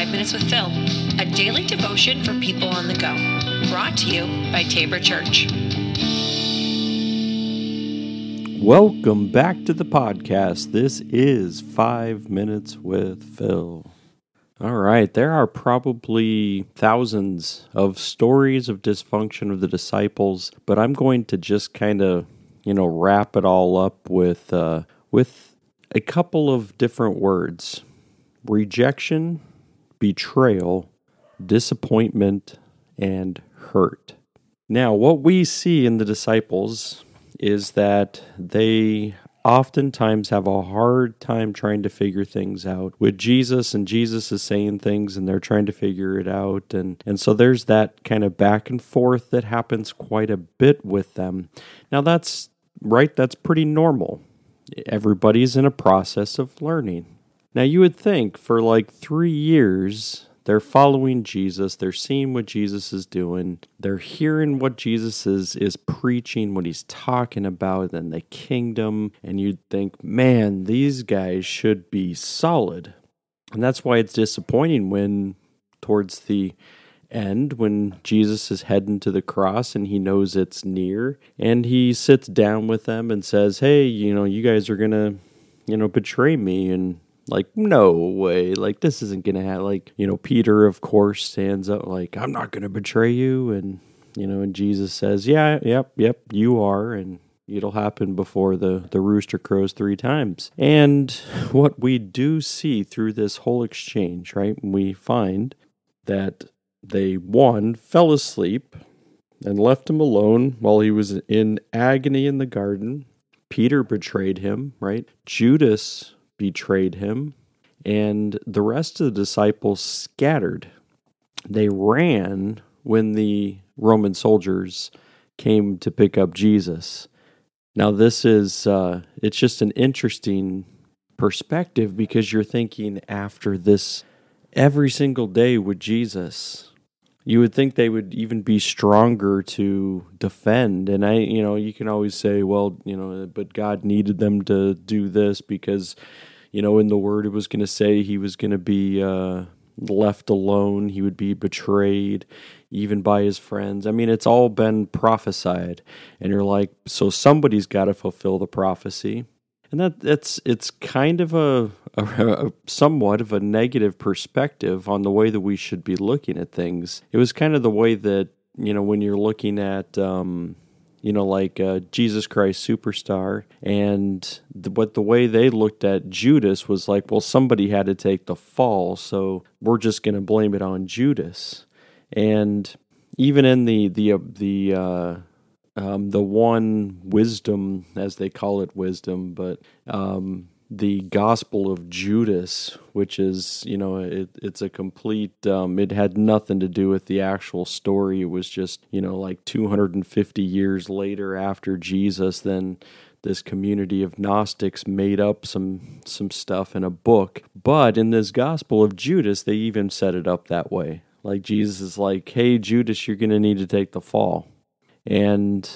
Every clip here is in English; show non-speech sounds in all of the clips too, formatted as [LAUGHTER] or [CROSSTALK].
Five Minutes with Phil, a daily devotion for people on the go. Brought to you by Tabor Church. Welcome back to the podcast. This is Five Minutes with Phil. All right, there are probably thousands of stories of dysfunction of the disciples, but I'm going to just kind of, you know, wrap it all up with uh, with a couple of different words: rejection, betrayal, disappointment, and hurt. Now, what we see in the disciples is that they oftentimes have a hard time trying to figure things out with Jesus and Jesus is saying things and they're trying to figure it out and and so there's that kind of back and forth that happens quite a bit with them. Now that's right that's pretty normal. Everybody's in a process of learning. Now you would think for like 3 years they're following Jesus. They're seeing what Jesus is doing. They're hearing what Jesus is, is preaching, what he's talking about, and the kingdom. And you'd think, man, these guys should be solid. And that's why it's disappointing when, towards the end, when Jesus is heading to the cross and he knows it's near, and he sits down with them and says, hey, you know, you guys are going to, you know, betray me. And like, no way. Like, this isn't going to happen. Like, you know, Peter, of course, stands up, like, I'm not going to betray you. And, you know, and Jesus says, Yeah, yep, yep, you are. And it'll happen before the, the rooster crows three times. And what we do see through this whole exchange, right, we find that they, one, fell asleep and left him alone while he was in agony in the garden. Peter betrayed him, right? Judas betrayed him, and the rest of the disciples scattered. They ran when the Roman soldiers came to pick up Jesus. Now, this is, uh, it's just an interesting perspective because you're thinking after this every single day with Jesus, you would think they would even be stronger to defend. And I, you know, you can always say, well, you know, but God needed them to do this because you know, in the word, it was going to say he was going to be uh, left alone, he would be betrayed, even by his friends. I mean, it's all been prophesied, and you're like, so somebody's got to fulfill the prophecy. And that that's it's kind of a, a, a, somewhat of a negative perspective on the way that we should be looking at things. It was kind of the way that you know when you're looking at um, you know, like uh, Jesus Christ Superstar. And the, but the way they looked at Judas was like, well, somebody had to take the fall, so we're just going to blame it on Judas. And even in the the uh, the uh, um, the one wisdom, as they call it, wisdom, but um, the Gospel of Judas, which is, you know, it, it's a complete, um, it had nothing to do with the actual story. It was just, you know, like 250 years later after Jesus, then this community of Gnostics made up some some stuff in a book. But in this Gospel of Judas, they even set it up that way. Like Jesus is like, "Hey Judas, you're going to need to take the fall." And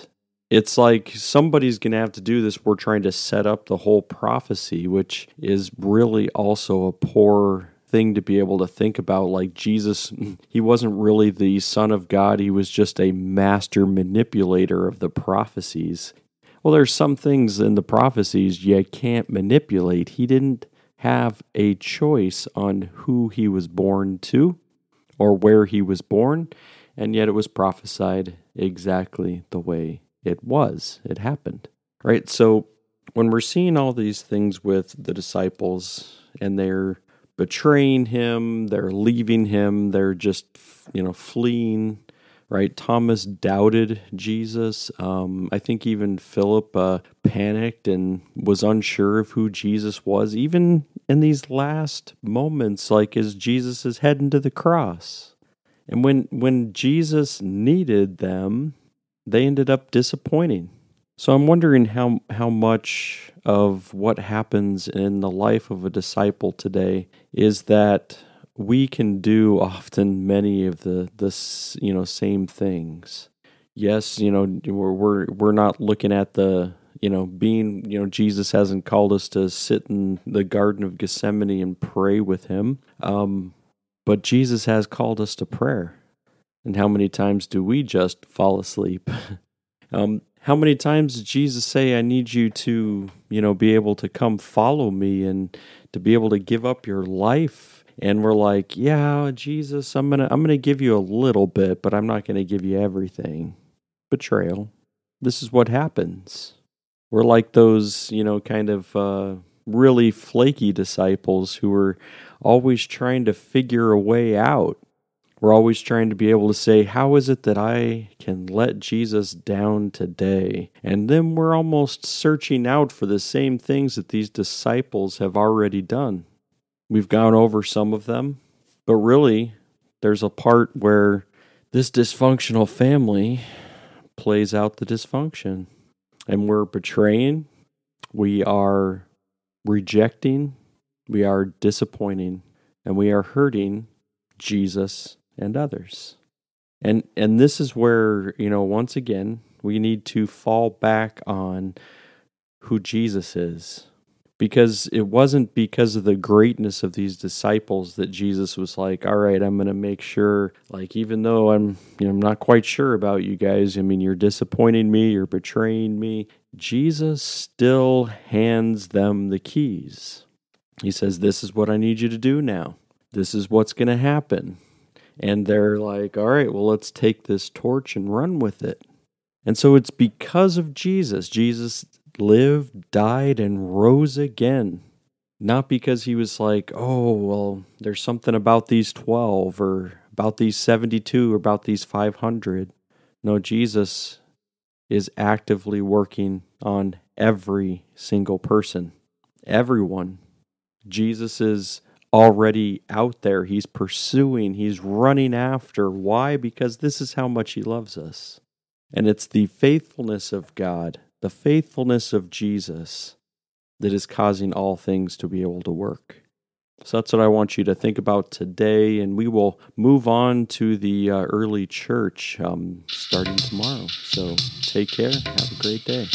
it's like somebody's going to have to do this. We're trying to set up the whole prophecy, which is really also a poor thing to be able to think about. Like Jesus, [LAUGHS] he wasn't really the Son of God, he was just a master manipulator of the prophecies. Well, there's some things in the prophecies you can't manipulate. He didn't have a choice on who he was born to or where he was born, and yet it was prophesied exactly the way it was, it happened. Right? So when we're seeing all these things with the disciples and they're betraying him, they're leaving him, they're just, you know, fleeing, right? Thomas doubted Jesus. Um, I think even Philip uh, panicked and was unsure of who Jesus was, even in these last moments, like as Jesus is heading to the cross. And when when Jesus needed them, they ended up disappointing. So I'm wondering how how much of what happens in the life of a disciple today is that we can do often many of the the you know same things. Yes, you know we're we're we're not looking at the you know being you know Jesus hasn't called us to sit in the Garden of Gethsemane and pray with him. Um, But Jesus has called us to prayer. And how many times do we just fall asleep? [LAUGHS] um, how many times did Jesus say, I need you to, you know, be able to come follow me and to be able to give up your life? And we're like, yeah, Jesus, I'm gonna I'm gonna give you a little bit, but I'm not gonna give you everything. Betrayal. This is what happens. We're like those, you know, kind of uh, really flaky disciples who are always trying to figure a way out. We're always trying to be able to say, How is it that I can let Jesus down today? And then we're almost searching out for the same things that these disciples have already done. We've gone over some of them, but really, there's a part where this dysfunctional family plays out the dysfunction and we're betraying, we are rejecting, we are disappointing, and we are hurting Jesus and others. And and this is where, you know, once again, we need to fall back on who Jesus is because it wasn't because of the greatness of these disciples that Jesus was like, "All right, I'm going to make sure like even though I'm, you know, I'm not quite sure about you guys, I mean, you're disappointing me, you're betraying me." Jesus still hands them the keys. He says, "This is what I need you to do now. This is what's going to happen." And they're like, "All right, well, let's take this torch and run with it." And so it's because of Jesus. Jesus lived, died, and rose again. Not because he was like, oh, well, there's something about these 12 or about these 72 or about these 500. No, Jesus is actively working on every single person, everyone. Jesus is already out there. He's pursuing, he's running after. Why? Because this is how much he loves us. And it's the faithfulness of God the faithfulness of Jesus that is causing all things to be able to work. So that's what I want you to think about today, and we will move on to the uh, early church um, starting tomorrow. So take care. Have a great day.